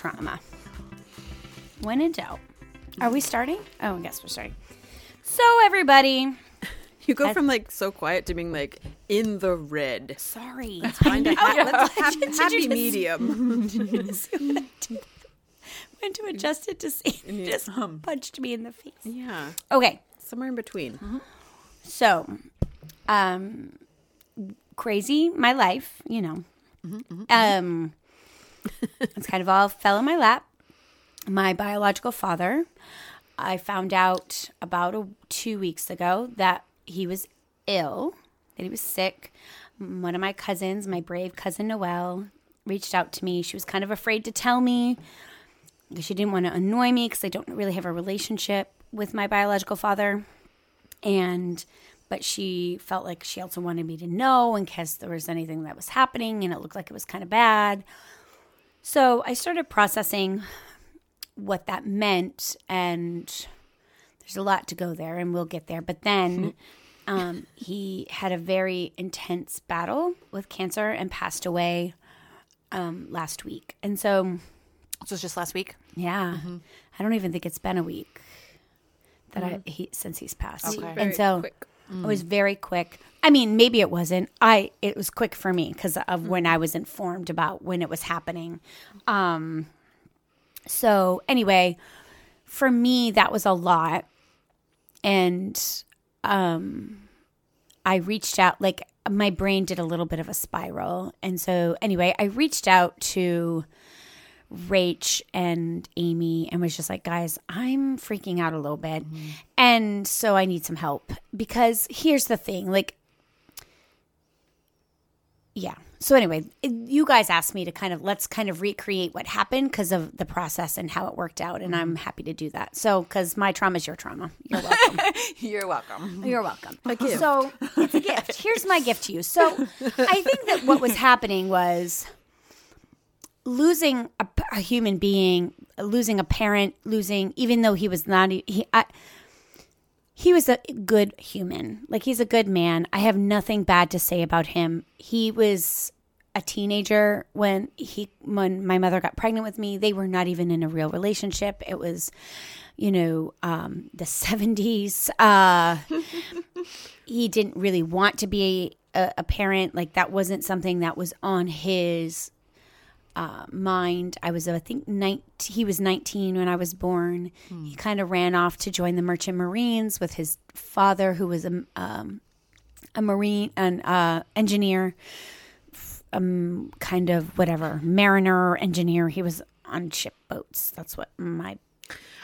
trauma. When in doubt. Are we starting? Oh, I guess we're starting. So, everybody. You go from like so quiet to being like in the red. Sorry. Find a ha- let's have Did happy just- medium. Went to adjust it to see. It just punched me in the face. Yeah, Okay. somewhere in between. So, um, crazy, my life, you know. Um, it's kind of all fell in my lap. My biological father, I found out about a, two weeks ago that he was ill, that he was sick. One of my cousins, my brave cousin Noelle, reached out to me. She was kind of afraid to tell me because she didn't want to annoy me because I don't really have a relationship with my biological father and but she felt like she also wanted me to know in case there was anything that was happening and it looked like it was kind of bad so i started processing what that meant and there's a lot to go there and we'll get there but then um, he had a very intense battle with cancer and passed away um, last week and so This was just last week. yeah i don't even think it's been a week that i he since he's passed Okay. and Very so quick. It was very quick. I mean, maybe it wasn't. I it was quick for me because of when I was informed about when it was happening. Um so anyway, for me that was a lot. And um I reached out like my brain did a little bit of a spiral. And so anyway, I reached out to Rach and Amy and was just like, guys, I'm freaking out a little bit. Mm-hmm. And so I need some help because here's the thing like, yeah. So anyway, you guys asked me to kind of let's kind of recreate what happened because of the process and how it worked out, and I'm mm-hmm. happy to do that. So because my trauma is your trauma, you're welcome. You're welcome. You're welcome. So it's a gift. Here's my gift to you. So I think that what was happening was losing a, a human being, losing a parent, losing even though he was not he. I, he was a good human. Like he's a good man. I have nothing bad to say about him. He was a teenager when he when my mother got pregnant with me. They were not even in a real relationship. It was, you know, um, the seventies. Uh, he didn't really want to be a, a parent. Like that wasn't something that was on his uh, mind. I was, I think, 19, he was 19 when I was born. He kind of ran off to join the Merchant Marines with his father, who was a, um, a Marine, an uh, engineer, um, kind of whatever, mariner, engineer. He was on ship boats. That's what my,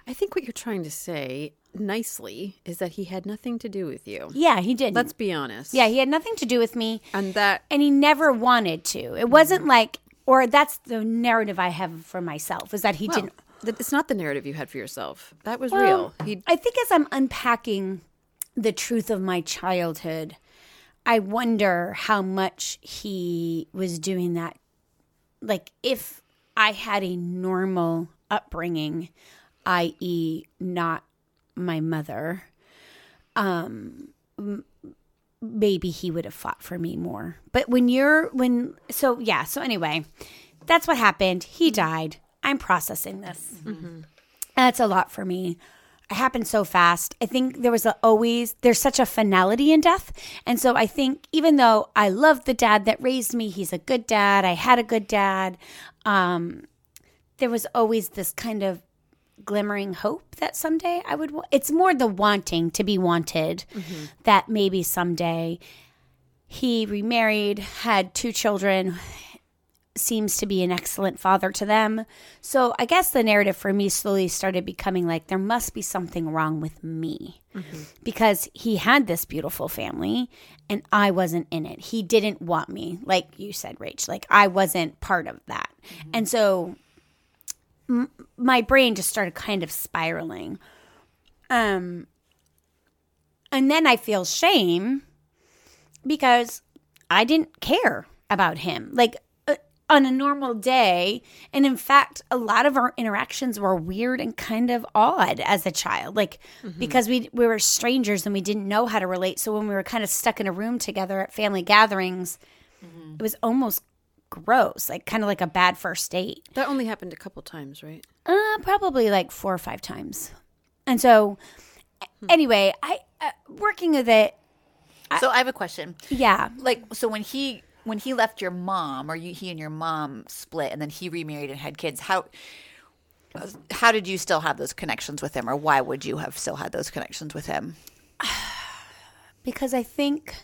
I think what you're trying to say nicely is that he had nothing to do with you. yeah, he did. Let's be honest. yeah, he had nothing to do with me. And that and he never wanted to. It wasn't like, or that's the narrative I have for myself is that he well, didn't. it's not the narrative you had for yourself. That was Well, real. He I think as I'm unpacking the truth of my childhood, I wonder how much he was doing that. Like, if I had a normal upbringing, i.e., not my mother, um, maybe he would have fought for me more. But when you're, when, so yeah, so anyway, that's what happened. He mm-hmm. died. I'm processing this. Mm-hmm. Mm-hmm. That's a lot for me. It happened so fast. I think there was a, always there's such a finality in death, and so I think even though I love the dad that raised me, he's a good dad. I had a good dad. Um, there was always this kind of glimmering hope that someday I would. wa- It's more the wanting to be wanted mm-hmm. that maybe someday he remarried, had two children, seems to be an excellent father to them. So I guess the narrative for me slowly started becoming like there must be something wrong with me mm-hmm. because he had this beautiful family and I wasn't in it. He didn't want me, like you said, Rach. Like I wasn't part of that. Mm-hmm. And so m- my brain just started kind of spiraling. Um, and then I feel shame because I didn't care about him. Like uh, on a normal day, and in fact, a lot of our interactions were weird and kind of odd as a child. Like because we we were strangers and we didn't know how to relate. So when we were kind of stuck in a room together at family gatherings, it was almost gross, like kind of like a bad first date. That only happened a couple times, right? Uh, probably like four or five times. And so, anyway, I uh, working with it. So I have a question. Yeah, Like, so when he when he left your mom, or you, he and your mom split, and then he remarried and had kids, how how did you still have those connections with him, or why would you have still had those connections with him? because I think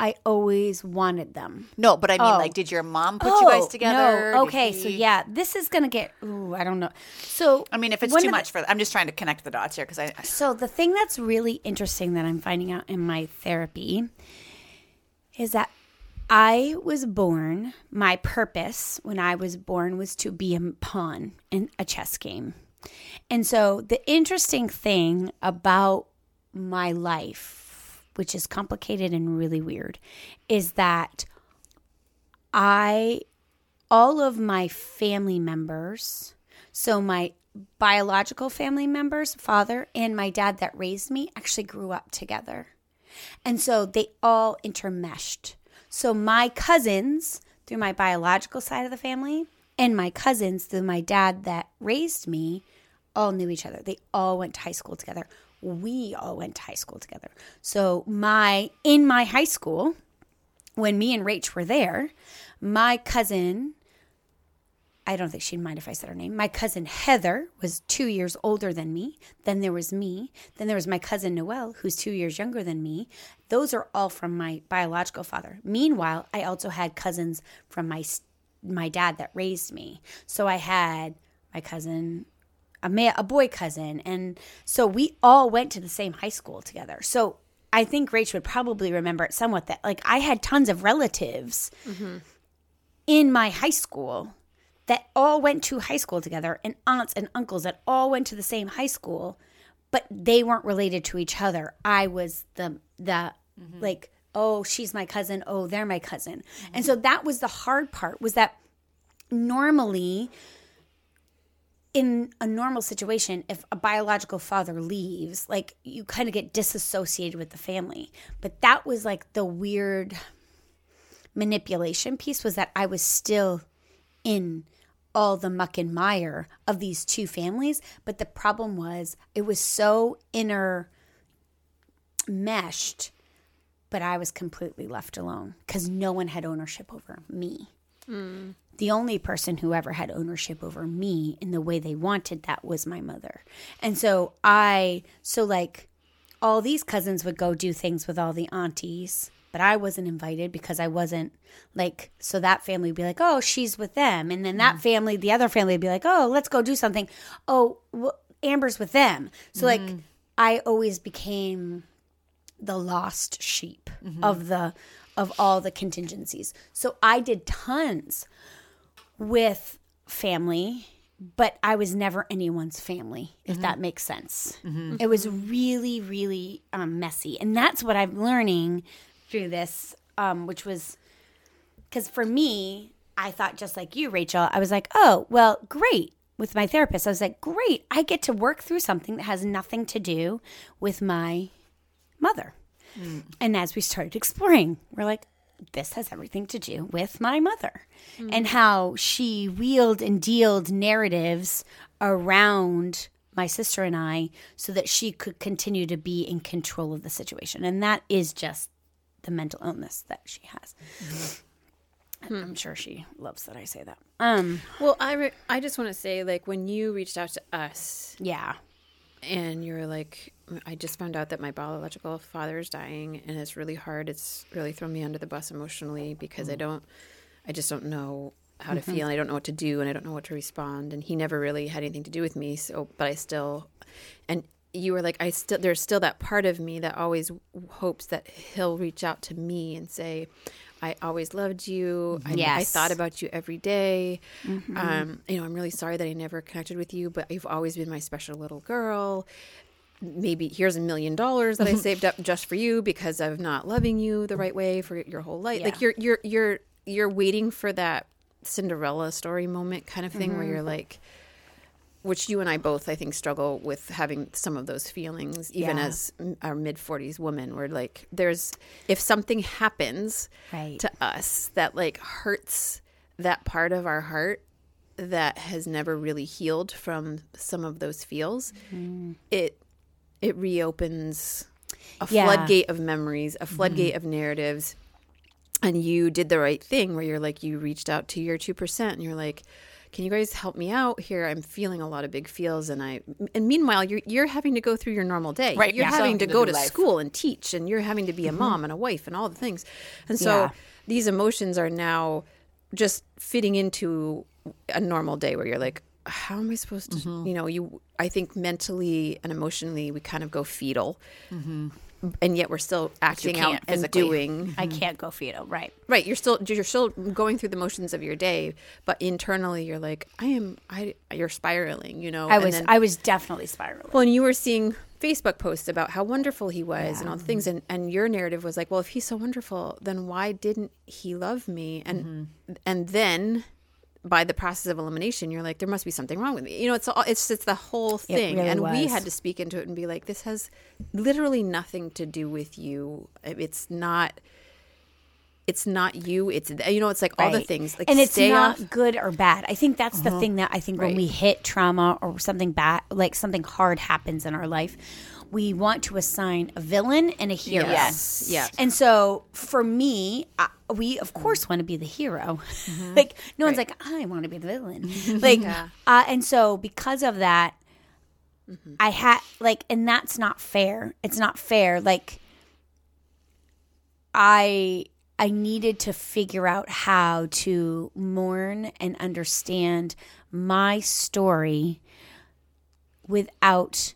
I always wanted them. No, but I mean, Oh. like, did your mom put you guys oh, together? No. Okay, so yeah, this is gonna get. Ooh, I don't know. So I mean, if it's too of the- much for, I'm just trying to connect the dots here because I. So the thing that's really interesting that I'm finding out in my therapy is that I was born, my purpose when I was born was to be a pawn in a chess game. And so the interesting thing about my life, which is complicated and really weird, is that I all of my family members, so my biological family members, father and my dad that raised me, actually grew up together. And so they all intermeshed. So my cousins, through my biological side of the family, and my cousins, through my dad that raised me, all knew each other. They all went to high school together. We all went to high school together. So my in my high school, when me and Rach were there, my cousin I don't think she'd mind if I said her name. My cousin Heather was two years older than me. Then there was me. Then there was my cousin Noel, who's two years younger than me. Those are all from my biological father. Meanwhile, I also had cousins from my my dad that raised me. So I had my cousin, a ma- a boy cousin, and so we all went to the same high school together. So I think Rach would probably remember it somewhat that like I had tons of relatives mm-hmm. in my high school that all went to high school together and aunts and uncles that all went to the same high school but they weren't related to each other. I was the the mm-hmm. like oh she's my cousin oh they're my cousin. And mm-hmm. so that was the hard part was that normally in a normal situation if a biological father leaves like you kind of get disassociated with the family but that was like the weird manipulation piece was that I was still in all the muck and mire of these two families. But the problem was it was so inner meshed, but I was completely left alone because no one had ownership over me. Hmm. The only person who ever had ownership over me in the way they wanted that was my mother. And so I, so like, all these cousins would go do things with all the aunties, but I wasn't invited because I wasn't like, so that family would be like, oh, she's with them. And then that mm. family, the other family would be like, oh, let's go do something. Oh, well, Amber's with them. So, like, mm. I always became the lost sheep mm-hmm. of the of all the contingencies. So I did tons with family, but I was never anyone's family, if that makes sense. It was really, really um, messy. And that's what I'm learning through this, um, which was because for me, I thought just like you, Rachel, I was like, oh, well, great. With my therapist, I was like, great. I get to work through something that has nothing to do with my mother. And as we started exploring, we're like, this has everything to do with my mother mm-hmm. and how she wheeled and dealed narratives around my sister and I so that she could continue to be in control of the situation. And that is just the mental illness that she has. Mm-hmm. I'm sure she loves that I say that. Hmm. Um, Well, I re- I just want to say, like, when you reached out to us yeah. And you're like, I just found out that my biological father is dying, and it's really hard. It's really thrown me under the bus emotionally because I mm-hmm. don't, I just don't know how to mm-hmm. feel. And I don't know what to do, and I don't know what to respond. And he never really had anything to do with me. So, but I still, and you were like, I still, there's still that part of me that always hopes that he'll reach out to me and say, I always loved you. I, I thought about you every day. Um, you know, I'm really sorry that I never connected with you, but you've always been my special little girl. Maybe here's a million dollars that I saved up just for you because of not loving you the right way for your whole life. Like you're you're you're you're waiting for that Cinderella story moment kind of thing where you're like which you and I both, I think, struggle with having some of those feelings, even Yeah. as our mid 40s women, where like there's, if something happens Right. to us that like hurts that part of our heart that has never really healed from some of those feels, Mm-hmm. it, it reopens a Yeah. floodgate of memories, a floodgate of narratives. And you did the right thing where you're like, you reached out to your 2% and you're like, can you guys help me out here? I'm feeling a lot of big feels, and I. And meanwhile, you're you're having to go through your normal day. Right, You're yeah. having to to go to life. school and teach, and you're having to be a mm-hmm. mom and a wife and all the things. And so Yeah. these emotions are now just fitting into a normal day where you're like, how am I supposed to? Mm-hmm. You know, you. I think mentally and emotionally, we kind of go fetal, mm-hmm. And yet we're still acting out and doing I can't go fetal, right? Right, you're still you're still going through the motions of your day, but internally you're like, I am I you're spiraling, you know. I and was then- I was definitely spiraling. well, and you were seeing Facebook posts about how wonderful he was and all the things, and and your narrative was like, well, if he's so wonderful, then why didn't he love me? And mm-hmm. and then by the process of elimination, you're like, there must be something wrong with me. You know, it's all it's it's the whole thing, really and we had to speak into it and be like, this has literally nothing to do with you. It's not. It's not you. It's you know. It's like all the things. Like and it's stay not off. Uh-huh. good or bad. I think that's the thing that I think when we hit trauma or something bad, like something hard happens in our life, we want to assign a villain and a hero. Yes. Yes. And so for me, I, we of mm-hmm. course want to be the hero. Mm-hmm. like no one's like I want to be the villain. like uh, and so because of that, mm-hmm. I had like, and that's not fair. It's not fair. Like I I needed to figure out how to mourn and understand my story without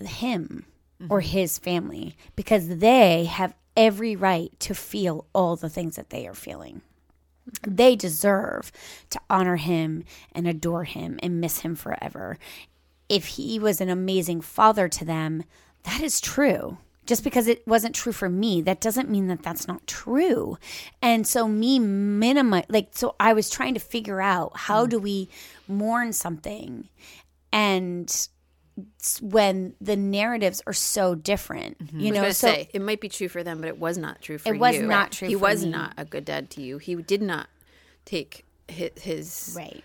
him or his family because they have every right to feel all the things that they are feeling. They deserve to honor him and adore him and miss him forever. If he was an amazing father to them, that is true. Just because it wasn't true for me, that doesn't mean that that's not true. And so, me minimize, like, so I was trying to figure out how do we mourn something and when the narratives are so different, mm-hmm. you I know, so say it might be true for them, but it was not true for you. It was not true He was me. not a good dad to you. He did not take his, his right.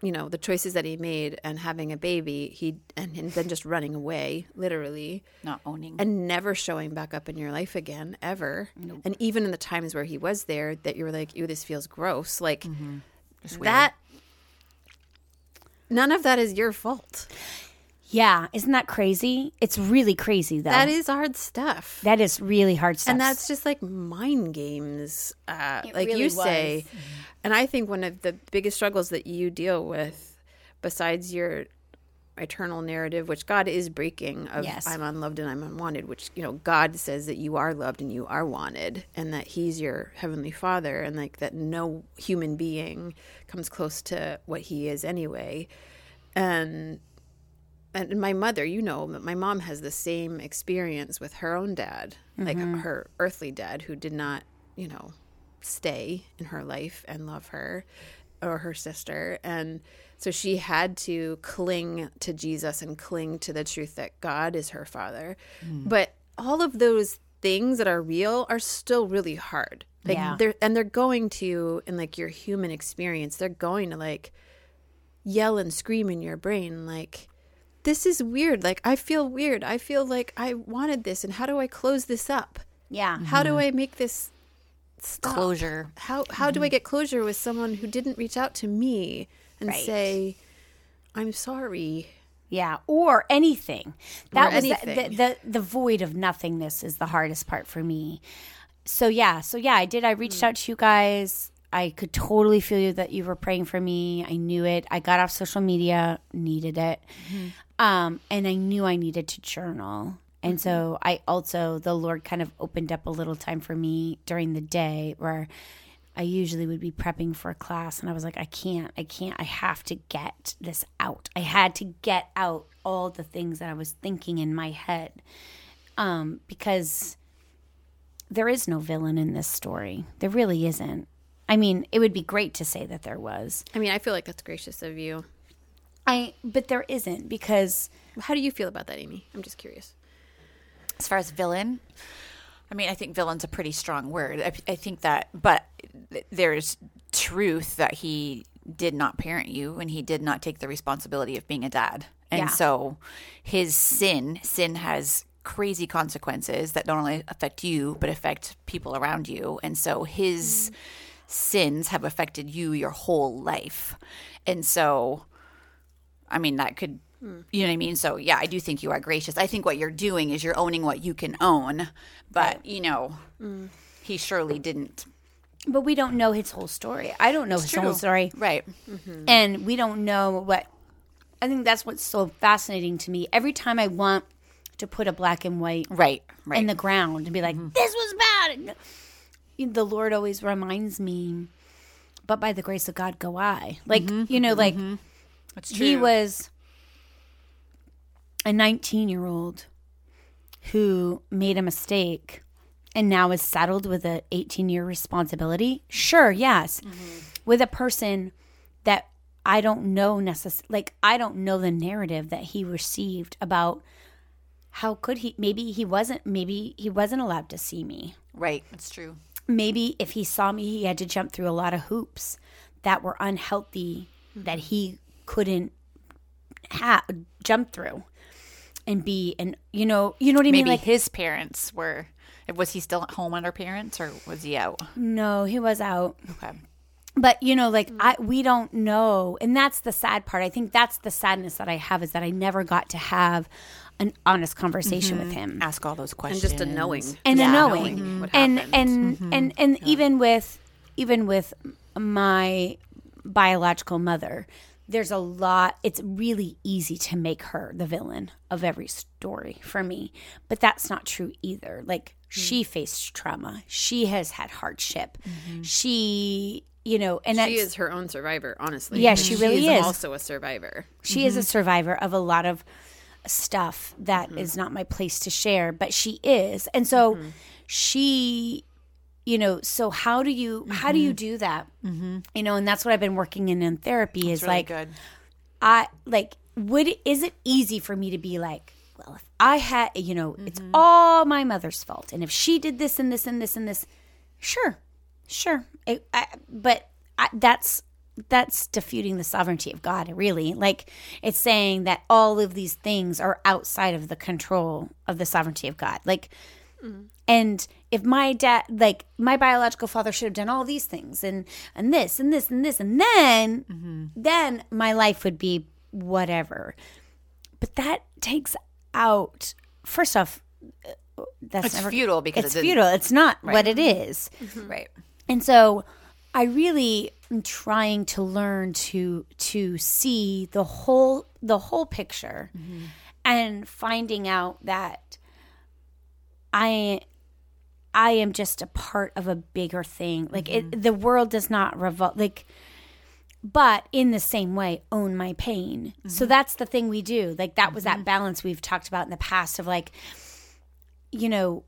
you know, the choices that he made and having a baby. He and, and then just running away, literally, Not owning. and never showing back up in your life again ever. And even in the times where he was there, that you were like, "Ew, this feels gross." Like mm-hmm. that. None of that is your fault. Yeah, isn't that crazy? It's really crazy though. That is hard stuff. that is really hard stuff. and that's just like mind games uh, It like really you say was. and i think one of the biggest struggles that you deal with besides your eternal narrative which god is breaking of Yes. i'm unloved and i'm unwanted which you know god says that you are loved and you are wanted and that he's your heavenly father and like that no human being comes close to what he is anyway and and my mother, you know, my mom has the same experience with her own dad, like mm-hmm. her earthly dad, who did not, you know, stay in her life and love her, or her sister, and so she had to cling to Jesus and cling to the truth that God is her father. Mm. But all of those things that are real are still really hard. Like Yeah. they're and they're going to in like your human experience, they're going to like yell and scream in your brain like this is weird like i feel weird i feel like i wanted this and how do i close this up yeah. how do mm-hmm. i make this stop? Closure. how how do i mm-hmm. get closure with someone who didn't reach out to me and Right. say i'm sorry Yeah, or anything. That Or was the- anything. The, the the void of nothingness is the hardest part for me. So yeah, so yeah, I did. I reached mm. out to you guys. I could totally feel you that you were praying for me. I knew it. I got off social media, needed it, mm-hmm. Um, and I knew I needed to journal. And so I also the Lord kind of opened up a little time for me during the day where I usually would be prepping for a class, and I was like, I can't, I can't, I have to get this out. I had to get out all the things that I was thinking in my head um, because there is no villain in this story. There really isn't. I mean, it would be great to say that there was. i mean i feel like that's gracious of you I but there isn't because How do you feel about that, Amy? I'm just curious. as far as villain i mean i think villain's a pretty strong word i, I think that but there's truth that he did not parent you and he did not take the responsibility of being a dad and Yeah. so his sin sin has crazy consequences that don't only affect you but affect people around you and so his mm. sins have affected you your whole life and so I mean, that could, hmm. you know what I mean? So, yeah, I do think you are gracious. I think what you're doing is you're owning what you can own, but, you know, hmm. he surely didn't. but we don't know his whole story. I don't know his whole story. Right. Mm-hmm. and we don't know what i think that's what's so fascinating to me every time i want to put a black and white Right. Right. in the ground and be like mm-hmm. this was bad and the lord always reminds me but by the grace of god go i like mm-hmm. you know like That's he was a 19 year old who made a mistake and now is saddled with a 18 year responsibility sure yes mm-hmm. with a person that i don't know necess- like i don't know the narrative that he received about how could he maybe he wasn't maybe he wasn't allowed to see me Right. It's true. maybe if he saw me, he had to jump through a lot of hoops that were unhealthy that he couldn't ha- jump through and be and you know you know what I mean Maybe like his parents were, was he still at home under parents or was he out? no he was out Okay. but you know like I we don't know and that's the sad part I think that's the sadness that I have is that I never got to have an honest conversation with mm-hmm. him Ask all those And questions. just a knowing. and Just a knowing, knowing what and happened. and mm-hmm. and and even with even with my biological mother there's a lot it's really easy to make her the villain of every story for me but that's not true either. Like mm. she faced trauma. She has had hardship. Mm-hmm. She you know and She is her own survivor, honestly. Yeah, she really is. also a survivor. she is a mm-hmm. survivor of a lot of stuff that mm-hmm. is not my place to share but she is. And so she you know so how do you how do you mm-hmm. do that? Mm-hmm. You know and that's what i've been working in in therapy is really like good. i like would is it easy for me to be like well if i had you know it's mm-hmm. all my mother's fault and if she did this and this and this and this sure sure. I, I, but I, that's that's defeating the sovereignty of god really. Like it's saying that all of these things are outside of the control of the sovereignty of god. Like and if my dad like my biological father should have done all these things and and this and this and this and then then my life would be whatever. But that takes out first off uh, that's It's never, futile because it's it futile. It's not what it mm-hmm. is. Mm-hmm. Right. and so I really am trying to learn to to see the whole the whole picture mm-hmm. and finding out that I I am just a part of a bigger thing. Like it, mm-hmm. the world does not revolve like but in the same way own my pain. So mm-hmm. that's the thing we do. Like that was that mm-hmm. balance we've talked about in the past of like you know,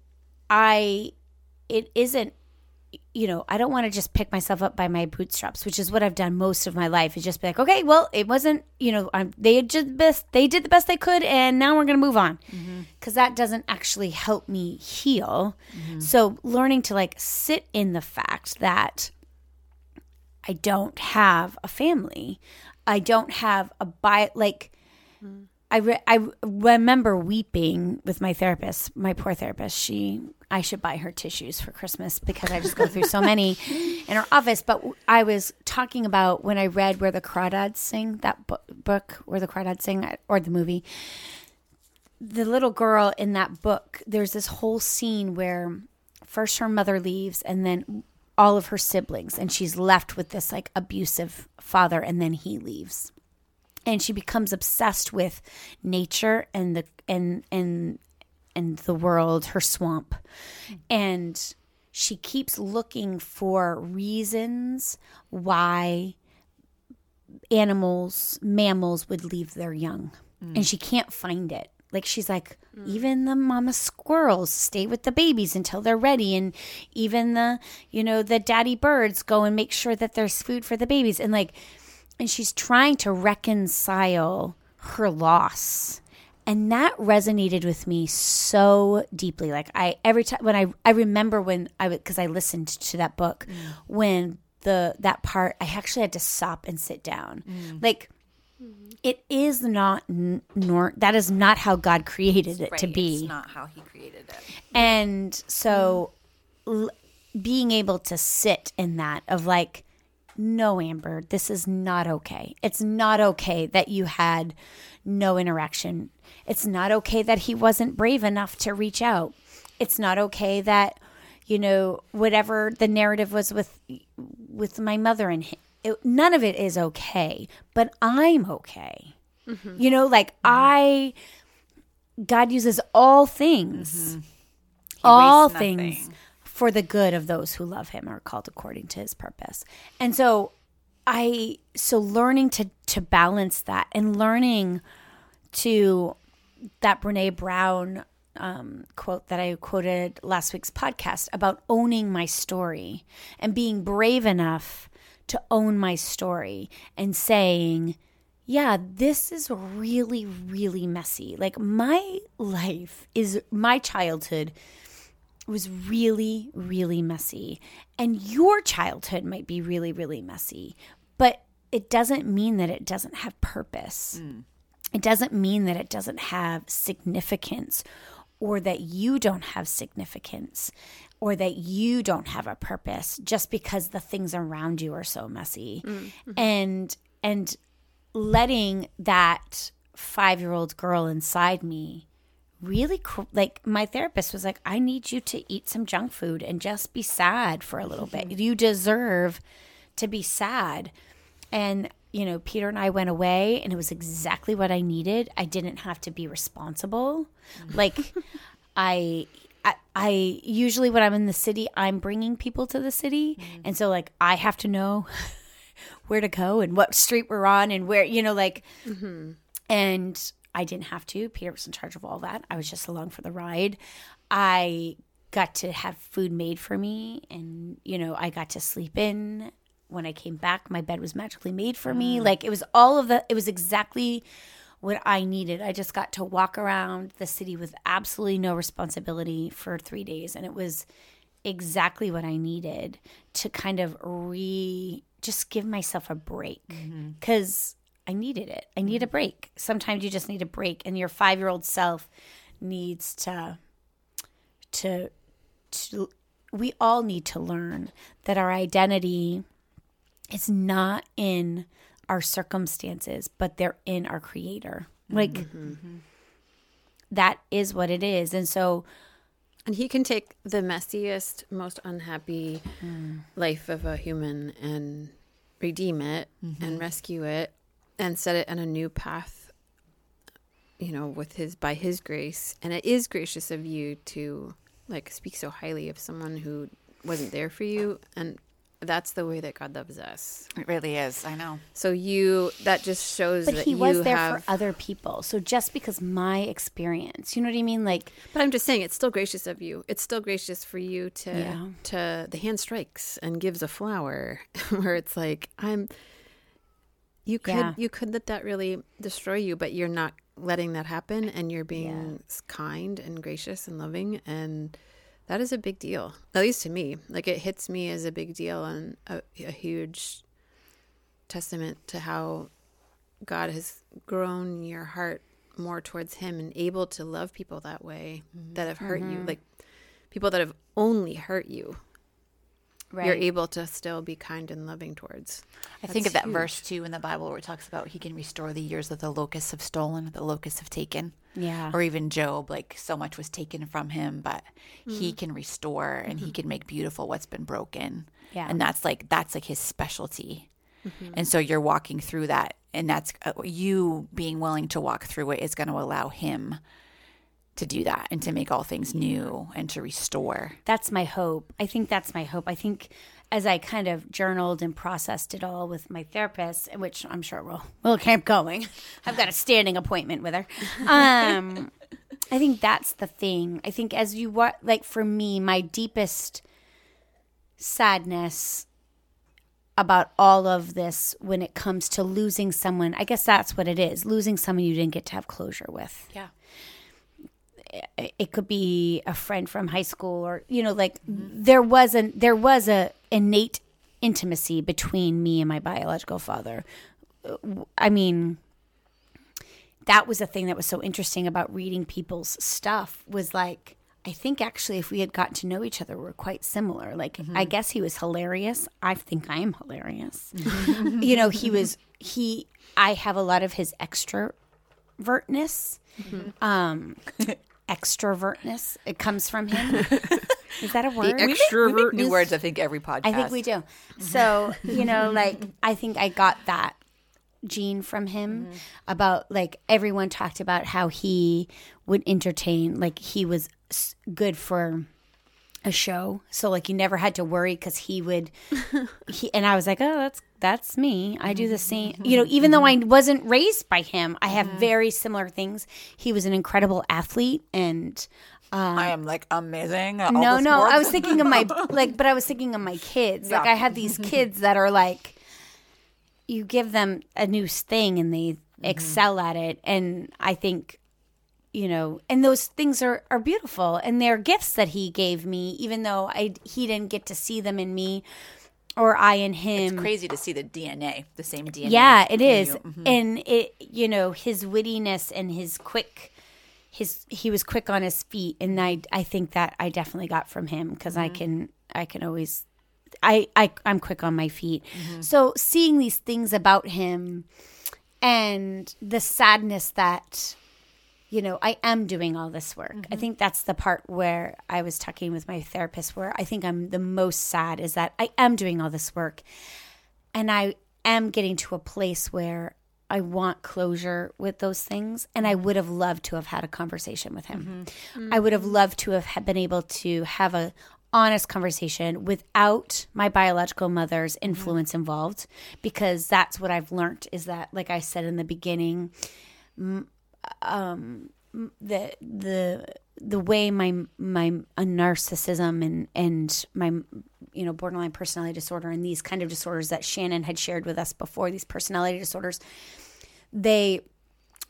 I it isn't you know, I don't want to just pick myself up by my bootstraps, which is what I've done most of my life. Is just be like, okay, well, it wasn't, you know, I'm, they did best, they did the best they could, and now we're going to move on, mm-hmm. because that doesn't actually help me heal. Mm-hmm. So learning to like sit in the fact that I don't have a family, I don't have a bi like. Mm-hmm. I, re- I remember weeping with my therapist, my poor therapist. She, I should buy her tissues for Christmas because I just go through so many in her office. But I was talking about when I read Where the Crawdads Sing, that bu- book, Where the Crawdads Sing, or the movie. The little girl in that book, there's this whole scene where first her mother leaves and then all of her siblings, and she's left with this like abusive father, and then he leaves and she becomes obsessed with nature and the and and and the world her swamp. And she keeps looking for reasons why animals mammals would leave their young. Mm. And she can't find it. Like she's like mm. even the mama squirrels stay with the babies until they're ready and even the you know the daddy birds go and make sure that there's food for the babies. And like and she's trying to reconcile her loss. And that resonated with me so deeply. Like i every time when i i remember when i because i listened to that book mm. when the that part i actually had to stop and sit down. Mm. Like it is not n- nor that is not how god created it to be. It's not how he created it. and so mm. l- being able to sit in that of like, no, Amber, this is not okay. It's not okay that you had no interaction. It's not okay that he wasn't brave enough to reach out. It's not okay that, you know, whatever the narrative was with with my mother and him. It, none of it is okay, but I'm okay. You know, like I God uses all things all things. For the good of those who love him are called according to his purpose. And so I so learning to to balance that and learning to that Brene Brown um, quote that I quoted last week's podcast about owning my story and being brave enough to own my story and saying, yeah, this is really, really messy. Like my life is my childhood was really, really messy. And your childhood might be really, really messy, but it doesn't mean that it doesn't have purpose. Mm. It doesn't mean that it doesn't have significance or that you don't have significance or that you don't have a purpose just because the things around you are so messy. Mm, mm-hmm. And and letting that 5-year-old girl inside me really cr- like my therapist was like I need you to eat some junk food and just be sad for a little bit. You deserve to be sad. And you know, Peter and I went away and it was exactly what I needed. I didn't have to be responsible. Like I I, I usually when I'm in the city, I'm bringing people to the city, and so like I have to know where to go and what street we're on and where you know like mm-hmm. and I didn't have to. Peter was in charge of all that. I was just along for the ride. I got to have food made for me and you know, I got to sleep in when I came back. My bed was magically made for me. Mm. Like it was all of the it was exactly what I needed. I just got to walk around the city with absolutely no responsibility for 3 days and it was exactly what I needed to kind of re just give myself a break mm-hmm. cuz I needed it. I need a mm-hmm. break. Sometimes you just need a break and your 5-year-old self needs to to to we all need to learn that our identity is not in our circumstances, but they're in our creator. Mm-hmm. Like mm-hmm. that is what it is. And so And he can take the messiest, most unhappy mm. life of a human and redeem it and rescue it and set it on a new path, you know, with his by his grace. And it is gracious of you to like speak so highly of someone who wasn't there for you and that's the way that God loves us. It really is. I know. So you that just shows but that he you was there have for other people. So just because my experience, you know what I mean? Like But I'm just saying, it's still gracious of you. It's still gracious for you to Yeah. to the hand strikes and gives a flower, where it's like I'm. You could Yeah. you could let that really destroy you, but you're not letting that happen, and you're being s kind and gracious and loving, and that is a big deal. At least to me, like it hits me as a big deal and a, a huge testament to how God has grown your heart more towards Him and able to love people that way mm-hmm. that have hurt you, mm-hmm. like people that have only hurt you. You're able to still be kind and loving towards. I think of that huge. verse too in the Bible where it talks about he can restore the years that the locusts have stolen, the locusts have taken. Yeah. Or even Job, like so much was taken from him, but he mm. can restore and he mm-hmm. can make beautiful what's been broken. Yeah. And that's like that's like his specialty. Mm-hmm. And so you're walking through that and that's uh, you being willing to walk through it is going to allow him to do that and to make all things new and to restore. that's my hope. I think that's my hope. I think as I kind of journaled and processed it all with my therapist, which I'm sure will will keep going. I've got a standing appointment with her. Um, I think that's the thing. I think as you wa like for me, my deepest sadness about all of this when it comes to losing someone. I guess that's what it is losing someone you didn't get to have closure with. Yeah. It could be a friend from high school or, you know, like mm-hmm. there was a, there was a innate intimacy between me and my biological father. I mean, that was the thing that was so interesting about reading people's stuff was like I think actually if we had gotten to know each other we're quite similar. Like mm-hmm. I guess he was hilarious. I think I am hilarious. Mm-hmm. you know, he was he I have a lot of his extrovertness. Um extrovertness. It comes from him. Is that a word? We make, we make new words. I think every podcast. I think we do. So, you know, like I think I got that gene from him about like everyone talked about how he would entertain, like he was good for a show. So like you never had to worry cuz he would he and I was like, "Oh, that's that's me. I do the same." Mm-hmm. You know, even though mm-hmm. I wasn't raised by him, I have mm-hmm. very similar things. He was an incredible athlete and um, I am like amazing. no, no. I was thinking of my like, but I was thinking of my kids. Like I have these kids that are like, you give them a new thing and they excel at it, and I think, you know, and those things are are beautiful and they're gifts that he gave me, even though I he didn't get to see them in me, or I in him. It's crazy to see the DNA, the same DNA. Yeah, it is. in is. you. Mhm. And it you know, his wittiness and his quick his he was quick on his feet and I I think that I definitely got from him because I can I can always I, I I'm quick on my feet. So seeing these things about him and the sadness that you know, I am doing all this work. I mm-hmm. think that's the part where I was talking with my therapist where I think I'm the most sad is that I am doing all this work and I am getting to a place where I want closure with those things, and I mm-hmm. would have loved to have had a conversation with him. Mm-hmm. I would have loved to have been able to have a honest conversation without my biological mother's influence involved, because that's what I've learned is that, like I said in the beginning, the the the way my my uh, narcissism and and my you know borderline personality disorder and these kind of disorders that Shannon had shared with us before these personality disorders they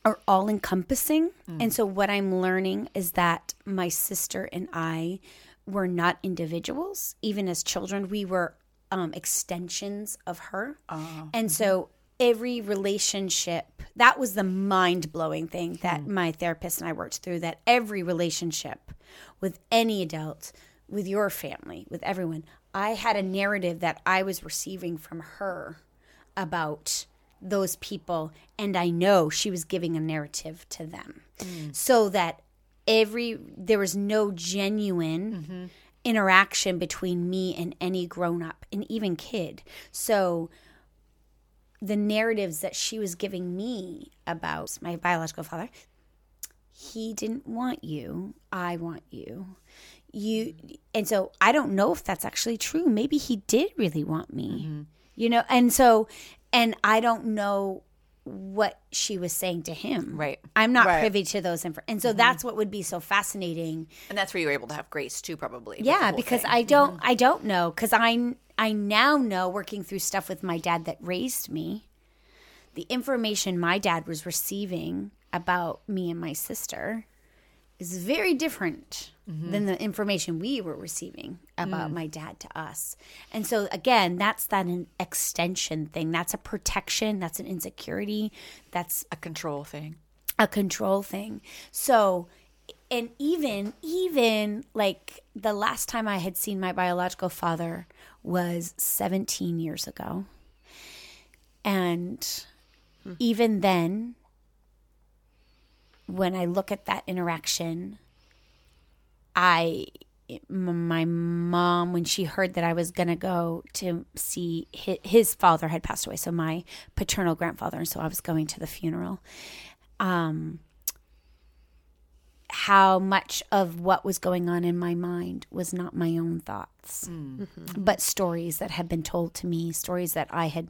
are all encompassing. And so what I'm learning is that my sister and I were not individuals. Even as children we were um, extensions of her. And so every relationship that was the mind-blowing thing that hmm. my therapist and i worked through that every relationship with any adult with your family with everyone i had a narrative that i was receiving from her about those people and i know she was giving a narrative to them. Hmm. So that every there was no genuine mm-hmm. interaction between me and any grown up and even kid. So the narratives that she was giving me about my biological father. He didn't want you. I want you. You and so i don't know if that's actually true. Maybe he did really want me mm-hmm. you know? And so and i don't know what she was saying to him. Right. i'm not Right. privy to those info and so mm-hmm. that's what would be so fascinating. And that's where you were able to have grace too, probably. yeah because thing. i don't mm-hmm. i don't know because i i now know working through stuff with my dad that raised me the information my dad was receiving about me and my sister is very different mm-hmm. than the information we were receiving about mm. my dad to us. And so again, that's that an extension thing. That's a protection, that's an insecurity, that's a control thing. a control thing. So and even even like the last time I had seen my biological father was 17 years ago. And even then when I look at that interaction I, my mom when she heard that I was going to go to see his, his father had passed away so my paternal grandfather and so I was going to the funeral um how much of what was going on in my mind was not my own thoughts mm-hmm. but stories that had been told to me stories that I had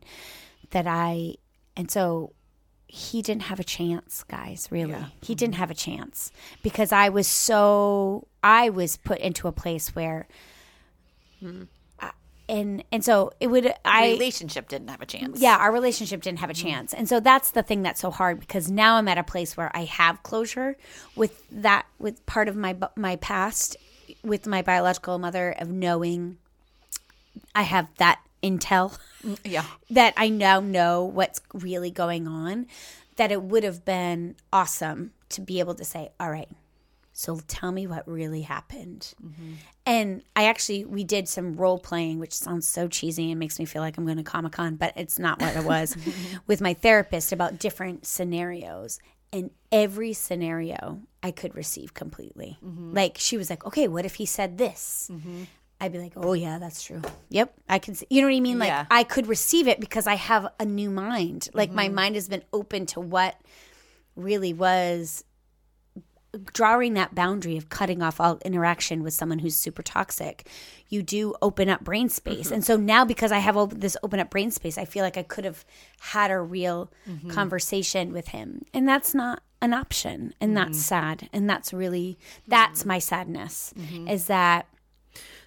that I and so he didn't have a chance, guys, really. He mm-hmm. didn't have a chance because I was so I was put into a place where I, and and so it would I relationship didn't have a chance. yeah, our relationship didn't have a mm-hmm. chance. And so that's the thing that's so hard because now I'm at a place where I have closure with that with part of my my past with my biological mother of knowing I have that intel mm, yeah. that I now know what's really going on that it would have been awesome to be able to say, "All right, so tell me what really happened." Mm-hmm. And I actually we did some role playing, which sounds so cheesy and makes me feel like I'm going to Comic Con, but it's not what it was. with my therapist about different scenarios, and every scenario I could receive completely. Mm-hmm. Like she was like, "Okay, what if he said this?" Mm-hmm. I'd be like, "Oh yeah, that's true. Yep, I can see." You know what I mean? Like Yeah. I could receive it because I have a new mind. Like my mind has been open to what really was drawing that boundary of cutting off all interaction with someone who's super toxic you do open up brain space. Mm-hmm. And so now because i have op- this open up brain space i feel like i could have had a real mm-hmm. conversation with him. And that's not an option. And mm-hmm. that's sad. And that's really that's my sadness is that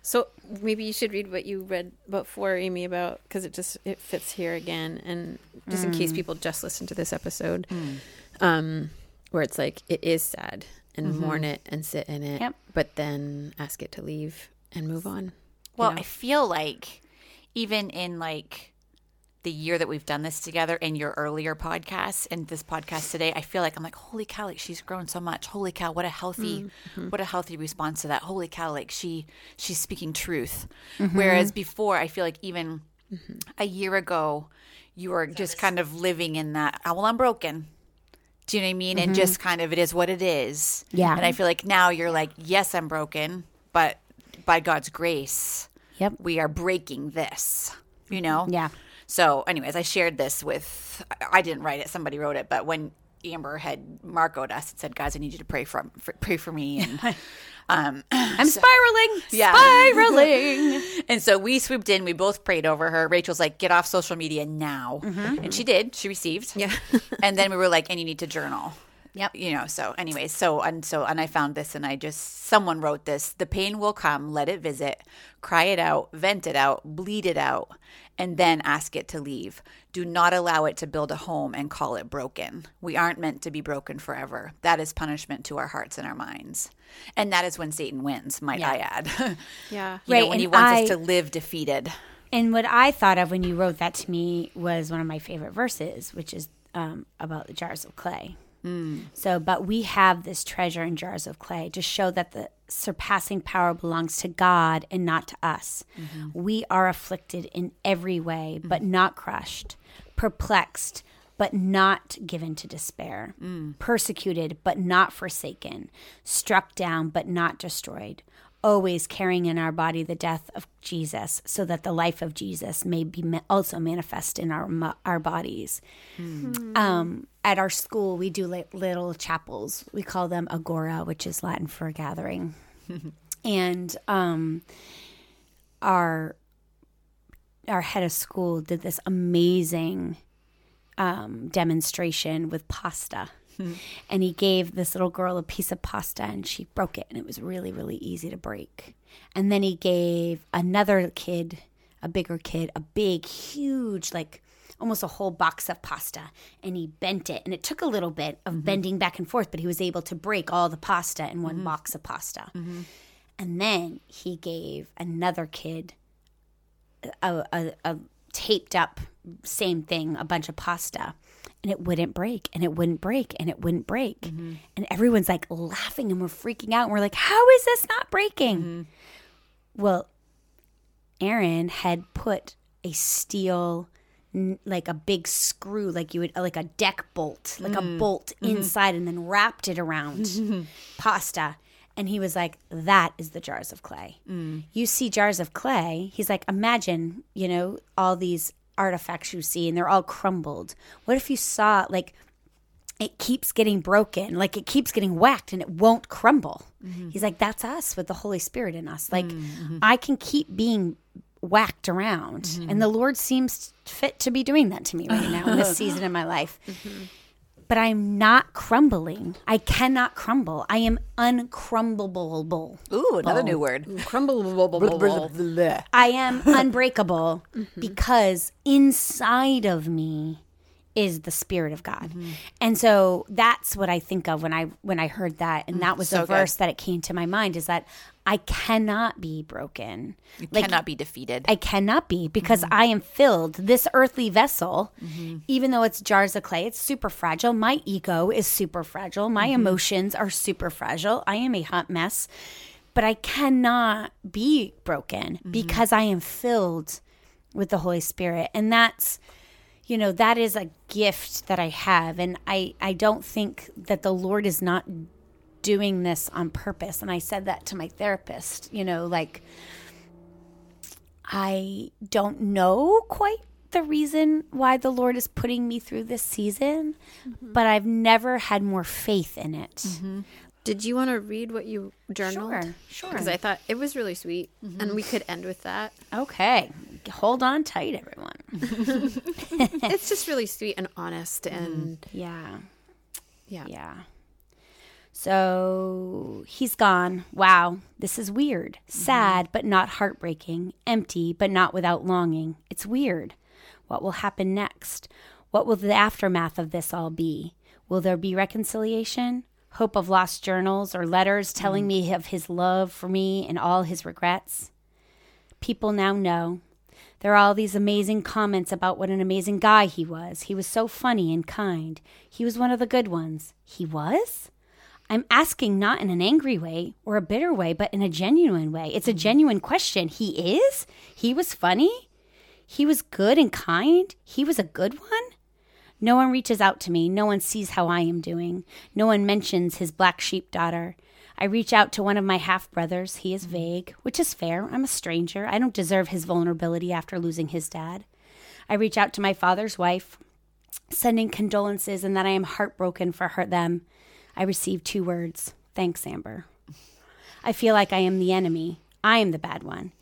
So maybe you should read what you read before, Amy, about because it just it fits here again, and just in case mm. people just listen to this episode, mm. um, where it's like it is sad and mm-hmm. mourn it and sit in it, Yep. but then ask it to leave and move on. Well, know? I feel like even in like the year that we've done this together in your earlier podcasts and this podcast today, I feel like I'm like, holy cow, like she's grown so much. Holy cow, what a healthy, mm-hmm. what a healthy response to that. Holy cow, like she she's speaking truth. Mm-hmm. Whereas before, I feel like even a year ago, you were just kind of living in that. Oh, well, I'm broken. Do you know what I mean? And mm-hmm. just kind of it is what it is. Yeah. And I feel like now you're like, yes, I'm broken, but by God's grace, Yep. we are breaking this. You know? Yeah. So, anyways, I shared this with. I didn't write it; somebody wrote it. But when Amber had Marcoed us and said, "Guys, I need you to pray for, for pray for me," and um, i'm spiraling Yeah. spiraling and so we swooped in. We both prayed over her. Rachel's like, "Get off social media now," and she did. She received. Yeah. and then we were like, "And you need to journal." Yep. You know. So, anyways, so and so and I found this, and I just someone wrote this. The pain will come. Let it visit. Cry it out. Vent it out. Bleed it out. And then ask it to leave. Do not allow it to build a home and call it broken. We aren't meant to be broken forever. That is punishment to our hearts and our minds. And that is when Satan wins, might I add. yeah. you know, Right, when he wants I- us to live defeated. And what I thought of when you wrote that to me was one of my favorite verses, which is um, about the jars of clay. Mm. So, but we have this treasure in jars of clay to show that the surpassing power belongs to God and not to us. Mm-hmm. We are afflicted in every way, mm. but not crushed, perplexed, but not given to despair, mm. persecuted, but not forsaken, struck down, but not destroyed. Always carrying in our body the death of Jesus, so that the life of Jesus may be also manifest in our our bodies. Hmm. Um, at our school, we do like little chapels. We call them agora, which is Latin for gathering, and um, our our head of school did this amazing um, demonstration with pasta. And he gave this little girl a piece of pasta and she broke it. And it was really, really easy to break. And then he gave another kid, a bigger kid, a big, huge, like almost a whole box of pasta. And he bent it. And it took a little bit of mm-hmm. bending back and forth, but he was able to break all the pasta in one mm-hmm. box of pasta. Mm-hmm. And then he gave another kid a, a, a taped up same thing, a bunch of pasta, and it wouldn't break, and it wouldn't break, and it wouldn't break, and everyone's like laughing, and we're freaking out, and we're like, "How is this not breaking?" Well, Aaron had put a steel, like a big screw, like you would uh, like a deck bolt, like a mm. bolt mm-hmm. inside, and then wrapped it around pasta. And he was like, that is the jars of clay. Mm. You see jars of clay. He's like, imagine, you know, all these artifacts you see and they're all crumbled. What if you saw, like, it keeps getting broken, like it keeps getting whacked and it won't crumble? Mm-hmm. He's like, that's us with the Holy Spirit in us. Like, mm-hmm. I can keep being whacked around. Mm-hmm. And the Lord seems fit to be doing that to me right now in this season of my life mm-hmm. but I'm not crumbling. I cannot crumble. I am uncrumbable. Ooh, another new oh. word. Crumble. I am unbreakable mm-hmm. because inside of me is the spirit of God. Mm-hmm. And so that's what I think of when I when I heard that and mm, that was so the good. verse that it came to my mind is that I cannot be broken. You Like, cannot be defeated. I cannot be because mm-hmm. I am filled. This earthly vessel, mm-hmm. even though it's jars of clay, it's super fragile. My ego is super fragile. My emotions are super fragile. I am a hot mess, but I cannot be broken because I am filled with the Holy Spirit. And that's, you know, that is a gift that I have. And I, I don't think that the Lord is not doing this on purpose. And I said that to my therapist, you know, like, I don't know quite the reason why the Lord is putting me through this season, mm-hmm. but I've never had more faith in it. Mm-hmm. Did you want to read what you journaled? Sure, sure. Because I thought it was really sweet, and we mm-hmm. could end with that. Okay, hold on tight, everyone. it's just really sweet and honest, mm-hmm. and Yeah, yeah, yeah. So he's gone. Wow, this is weird. Mm-hmm. Sad, but not heartbreaking. Empty, but not without longing. It's weird. What will happen next? What will the aftermath of this all be? Will there be reconciliation? Hope of lost journals or letters telling mm. me of his love for me and all his regrets? People now know. There are all these amazing comments about what an amazing guy he was. He was so funny and kind. He was one of the good ones. He was? I'm asking not in an angry way or a bitter way, but in a genuine way. It's a mm-hmm. genuine question. He is? He was funny? He was good and kind? He was a good one? No one reaches out to me. No one sees how I am doing. No one mentions his black sheep daughter. I reach out to one of my half brothers. He is mm-hmm. vague, which is fair. I'm a stranger. I don't deserve his vulnerability after losing his dad. I reach out to my father's wife, sending condolences and that I am heartbroken for her them. I receive two words. Thanks, Amber. I feel like I am the enemy. I am the bad one.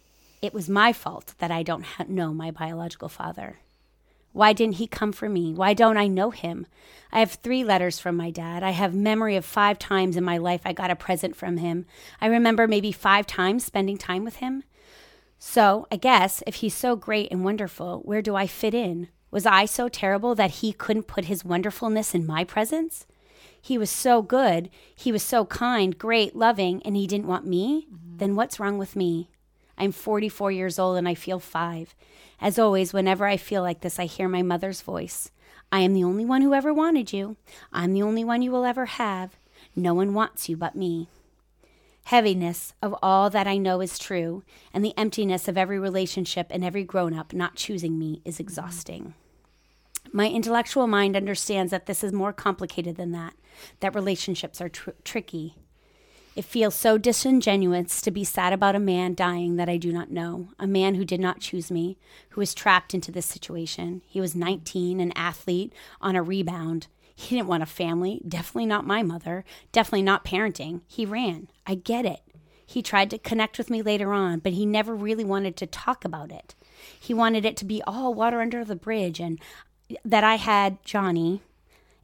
It was my fault that I don't ha- know my biological father. Why didn't he come for me? Why don't I know him? I have three letters from my dad. I have memory of five times in my life I got a present from him. I remember maybe five times spending time with him. So, I guess if he's so great and wonderful, where do I fit in? Was I so terrible that he couldn't put his wonderfulness in my presence? He was so good, he was so kind, great, loving, and he didn't want me? Mm-hmm. Then what's wrong with me? I'm 44 years old and I feel five. As always, whenever I feel like this, I hear my mother's voice. I am the only one who ever wanted you. I'm the only one you will ever have. No one wants you but me. Heaviness of all that I know is true, and the emptiness of every relationship and every grown up not choosing me is exhausting. My intellectual mind understands that this is more complicated than that, that relationships are tr- tricky. It feels so disingenuous to be sad about a man dying that I do not know, a man who did not choose me, who was trapped into this situation. He was 19, an athlete on a rebound. He didn't want a family, definitely not my mother, definitely not parenting. He ran. I get it. He tried to connect with me later on, but he never really wanted to talk about it. He wanted it to be all water under the bridge and that I had Johnny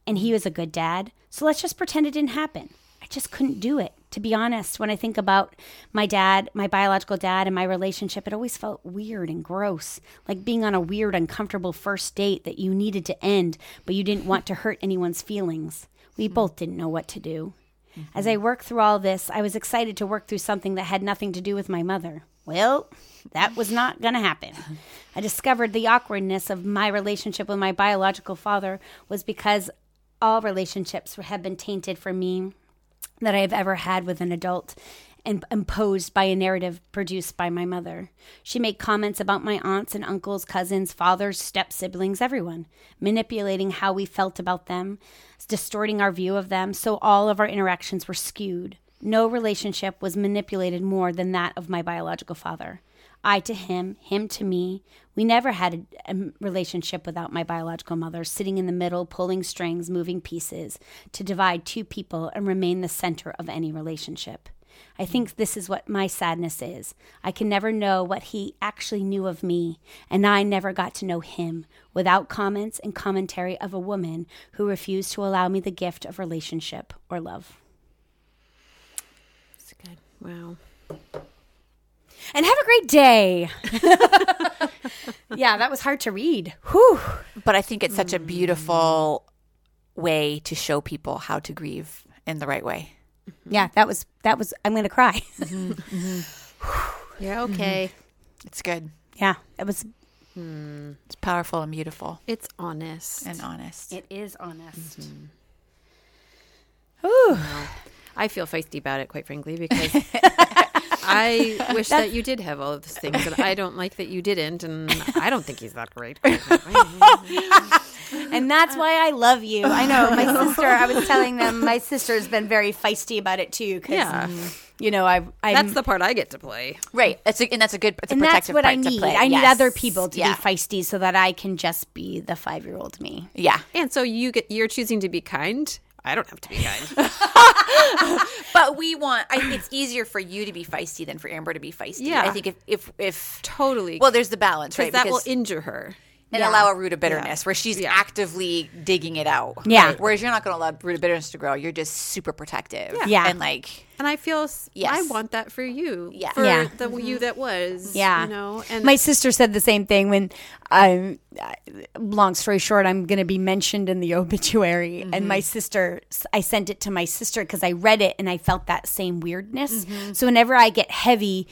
and he was a good dad. So let's just pretend it didn't happen. I just couldn't do it. To be honest, when I think about my dad, my biological dad, and my relationship, it always felt weird and gross, like being on a weird, uncomfortable first date that you needed to end, but you didn't want to hurt anyone's feelings. We mm-hmm. both didn't know what to do. As I mm-hmm. worked through all this, I was excited to work through something that had nothing to do with my mother. Well, that was not going to happen. I discovered the awkwardness of my relationship with my biological father was because all relationships have been tainted for me that I have ever had with an adult and imposed by a narrative produced by my mother. She made comments about my aunts and uncles, cousins, fathers, step siblings, everyone, manipulating how we felt about them, distorting our view of them, so all of our interactions were skewed. No relationship was manipulated more than that of my biological father. I to him, him to me. We never had a, a relationship without my biological mother sitting in the middle, pulling strings, moving pieces to divide two people and remain the center of any relationship. I think this is what my sadness is. I can never know what he actually knew of me, and I never got to know him without comments and commentary of a woman who refused to allow me the gift of relationship or love. It's good. Wow. And have a great day. yeah, that was hard to read. Whew. But I think it's such a beautiful way to show people how to grieve in the right way. Mm-hmm. Yeah, that was that was I'm going to cry. Mm-hmm, mm-hmm. Yeah. Okay. It's good. yeah, it was hmm. It's powerful and beautiful It's honest. and honest. it is honest. I feel feisty about it, quite frankly, because I wish that you did have all of those things, and I don't like that you didn't, and I don't think he's that great. And that's why I love you. I know my sister. I was telling them my sister's been very feisty about it too. Cause, Yeah. Mm, you know, I I That's the part I get to play. right. That's a, and that's a good. It's a and that's protective what I part to need. play. I need Yes. other people to yeah. be feisty so that I can just be the five year old me. Yeah. And so you get you're choosing to be kind. I don't have to be kind. But we want. I, think it's easier for you to be feisty than for Amber to be feisty. Yeah. I think if if if totally. well, there's the balance, right? that will injure her. And allow a root of bitterness where she's Yeah. actively digging it out. Yeah. Right? Whereas you're not going to allow root of bitterness to grow. You're just super protective. Yeah. And like, And I feel Yes. I want that for you. Yeah. For Yeah. the you mm-hmm. that was. Yeah. You know. And My sister said the same thing when I'm. long story short, I'm going to be mentioned in the obituary. And my mm-hmm. sister, I sent it to my sister because I read it and I felt that same weirdness. Mm-hmm. So whenever I get heavy,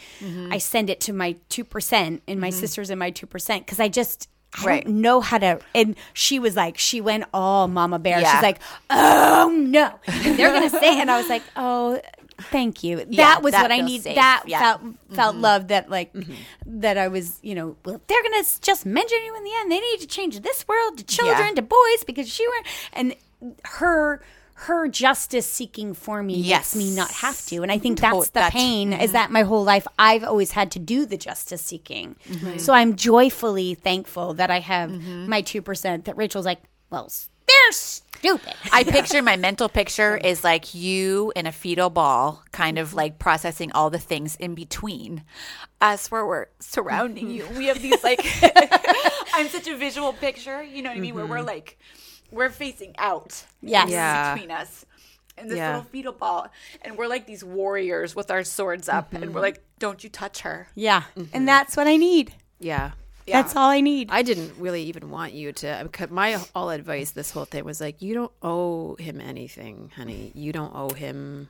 I send it to my 2% and my sister's in my 2% because I just, I Right. don't know how to. And she was like, she went all mama bear. Yeah. She's like, oh no. They're going to say, and I was like, oh, thank you. that was that what I need. safe. That Yeah. felt felt mm-hmm. love that like mm-hmm. that I was you know well, they're gonna just mention you in the end. They need to change this world to children Yeah. to boys because she were and her her justice seeking for me Yes. makes me not have to. And i think that's the that's- pain is that my whole life i've always had to do the justice seeking. Mm-hmm. So i'm joyfully thankful that i have mm-hmm. my 2% that rachel's like well they're stupid. I picture my mental picture is like you in a fetal ball, kind of like processing all the things in between us where we're surrounding mm-hmm. you. We have these like, I'm such a visual picture, you know what I mean? Where we're like, we're facing out. Yes. Yeah. Between us. And this Yeah. little fetal ball. And we're like these warriors with our swords up. And mm-hmm. we're like, don't you touch her. yeah mm-hmm. and that's what i need yeah. that's all i need I didn't really even want you to. because My all advice this whole thing was like, you don't owe him anything, honey. You don't owe him.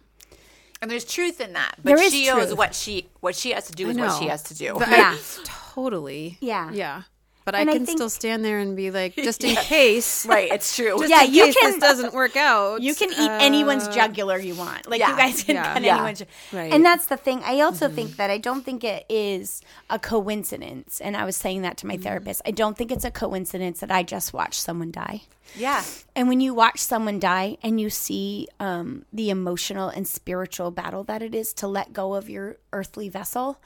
And there's truth in that. But There is she owes truth. what she what she has to do is what she has to do. But Yeah. I- totally. Yeah. Yeah. But And I I can think- still stand there and be like, just in case. right, it's true. Just Yeah, in you case can- this doesn't work out. You can eat uh, anyone's jugular you want. Like yeah, you guys can yeah. cut Yeah. anyone's. Right. And that's the thing. I also think that I don't think it is a coincidence. And I was saying that to my therapist. I don't think it's a coincidence that I just watched someone die. yeah. And when you watch someone die and you see um, the emotional and spiritual battle that it is to let go of your earthly vessel,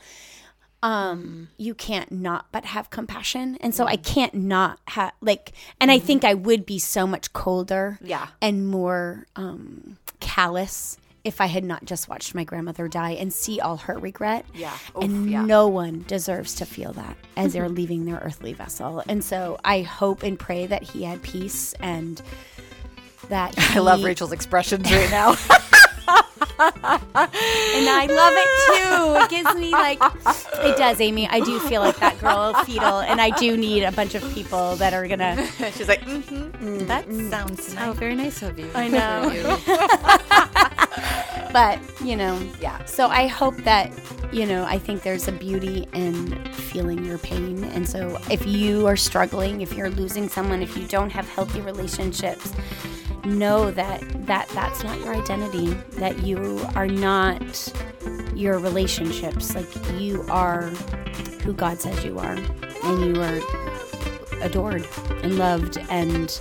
um, you can't not but have compassion. And so I can't not have, like, and I think I would be so much colder Yeah. and more um, callous if I had not just watched my grandmother die and see all her regret. Yeah. Oof, and yeah. no one deserves to feel that as they're leaving their earthly vessel. And so I hope and pray that he had peace and that I love Rachel's expressions right now. and I love it too. It gives me like it does, Amy. I do feel like that girl fetal, and I do need a bunch of people that are gonna. She's like, mm-hmm, that sounds Oh, nice. very nice of you. I know. But you know, Yeah. So I hope that you know. I think there's a beauty in feeling your pain, and so if you are struggling, if you're losing someone, if you don't have healthy relationships, know that that that's not your identity. That you are not your relationships. Like you are who God says you are, and you are adored and loved and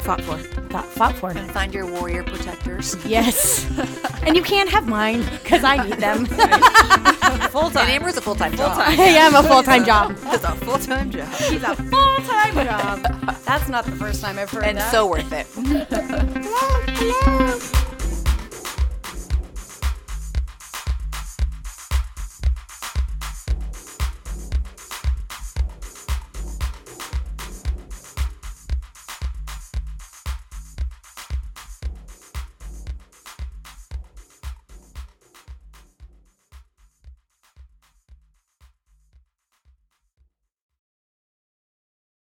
Fought for. thought, fought for. And find your warrior protectors. Yes. and you can't have mine because I need them. Full And time. Amber's a full time job. I am a full time job. It's a full time job. He's a full time job. That's not the first time I've heard And that. so worth it. hello, hello.